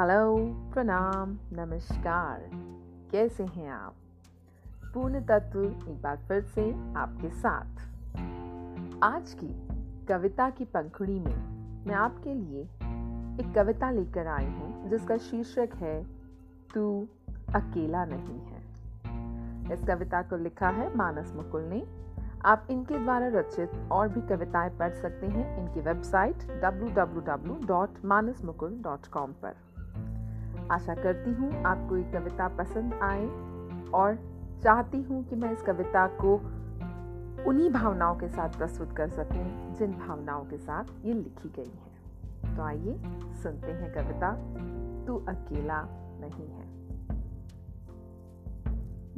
Hello प्रणाम नमस्कार कैसे हैं आप? पूर्ण तत्व एक बार फिर से आपके साथ। आज की कविता की पंखुड़ी में मैं आपके लिए एक कविता लेकर आई हूँ, जिसका शीर्षक है, तू अकेला नहीं है। इस कविता को लिखा है मानस मुकुल ने। आप इनके द्वारा रचित और भी कविताएँ पढ़ सकते हैं इनकी वेबसाइट www.manasmukul.com पर। आशा करती हूँ आपको ये कविता पसंद आए और चाहती हूँ कि मैं इस कविता को उन्हीं भावनाओं के साथ प्रस्तुत कर सकूँ, जिन भावनाओं के साथ ये लिखी गई है। तो आइए सुनते हैं कविता, तू अकेला नहीं है।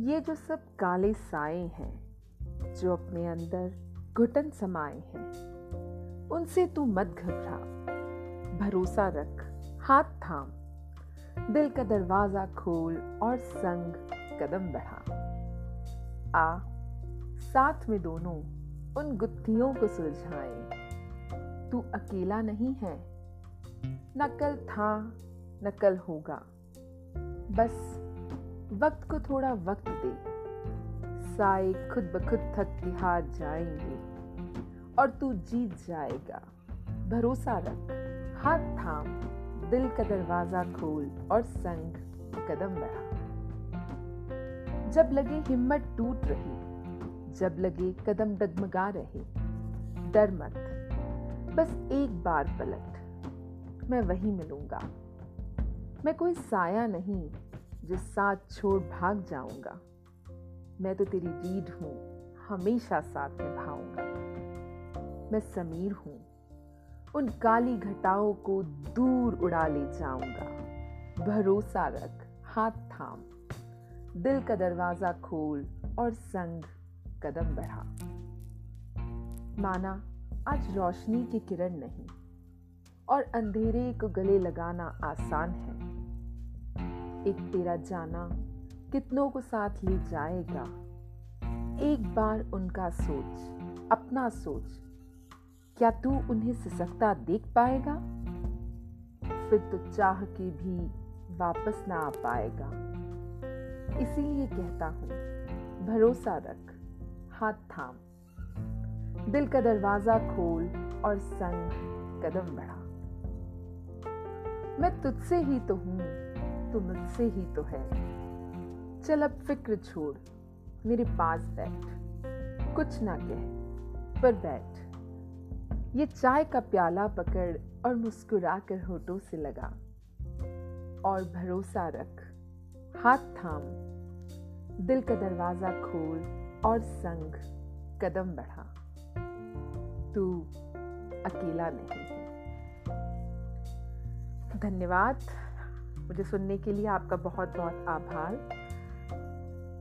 ये जो सब काले साए हैं, जो अपने अंदर घुटन समाए हैं, उनसे तू मत घबरा। भरोसा रख, हाथ थाम। दिल का दरवाज़ा खोल और संग कदम बढ़ा। आ, साथ में दोनों उन गुत्थियों को सुलझाए। तू अकेला नहीं है। न कल था, न कल होगा। बस वक्त को थोड़ा वक्त दे। साए खुद ब खुद थक के हार जाएँगे और तू जीत जाएगा। भरोसा रख, हाथ थाम। दिल का दरवाज़ा खोल और संग कदम बढ़ा। जब लगे हिम्मत टूट रही, जब लगे कदम डगमगा रहे, डर मत, बस एक बार पलट, मैं वही मिलूँगा। मैं कोई साया नहीं जो साथ छोड़ भाग जाऊँगा। मैं तो तेरी रीढ़ हूँ, हमेशा साथ निभाऊँगा। मैं समीर हूँ उन काली घटाओं को दूर उड़ा ले जाऊँगा। भरोसा रख, हाथ थाम। दिल का दरवाज़ा खोल और संग कदम बढ़ा। माना, आज रोशनी की किरण नहीं, और अंधेरे को गले लगाना आसान है। एक तेरा जाना कितनों को साथ ले जाएगा। एक बार उनका सोच, अपना सोच क्या तू उन्हें सिसकता देख पाएगा? फिर तो चाह के भी वापस ना आ पाएगा। इसीलिए कहता हूँ, भरोसा रख, हाथ थाम। दिल का दरवाज़ा खोल और संग कदम बढ़ा। मैं तुझसे ही तो हूँ, तू मुझसे ही तो है। चल अब फ़िक्र छोड़, मेरे पास बैठ। कुछ ना कह, पर बैठ। ये चाय का प्याला पकड़ और मुस्कुरा कर होठों से लगा। और भरोसा रख, हाथ थाम, दिल का दरवाज़ा खोल और संग कदम बढ़ा। तू अकेला नहीं है। धन्यवाद। मुझे सुनने के लिए आपका बहुत बहुत आभार।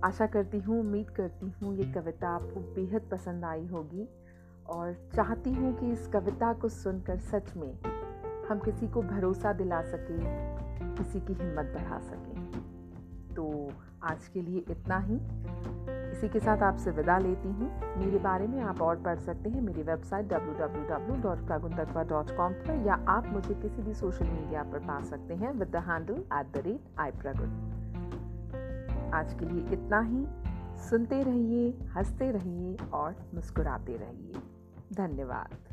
आशा करती हूँ, उम्मीद करती हूँ, ये कविता आपको बेहद पसंद आई होगी। और चाहती हूँ कि इस कविता को सुनकर सच में हम किसी को भरोसा दिला सकें, किसी की हिम्मत बढ़ा सकें। तो आज के लिए इतना ही। इसी के साथ आपसे विदा लेती हूँ। मेरे बारे में आप और पढ़ सकते हैं मेरी वेबसाइट www.praguntatva.com पर, या आप मुझे किसी भी सोशल मीडिया पर पा सकते हैं with the handle at the rate I Pragun. आज के लिए इतना ही। सुनते रहिए, हँसते रहिए और मुस्कुराते रहिए। धन्यवाद।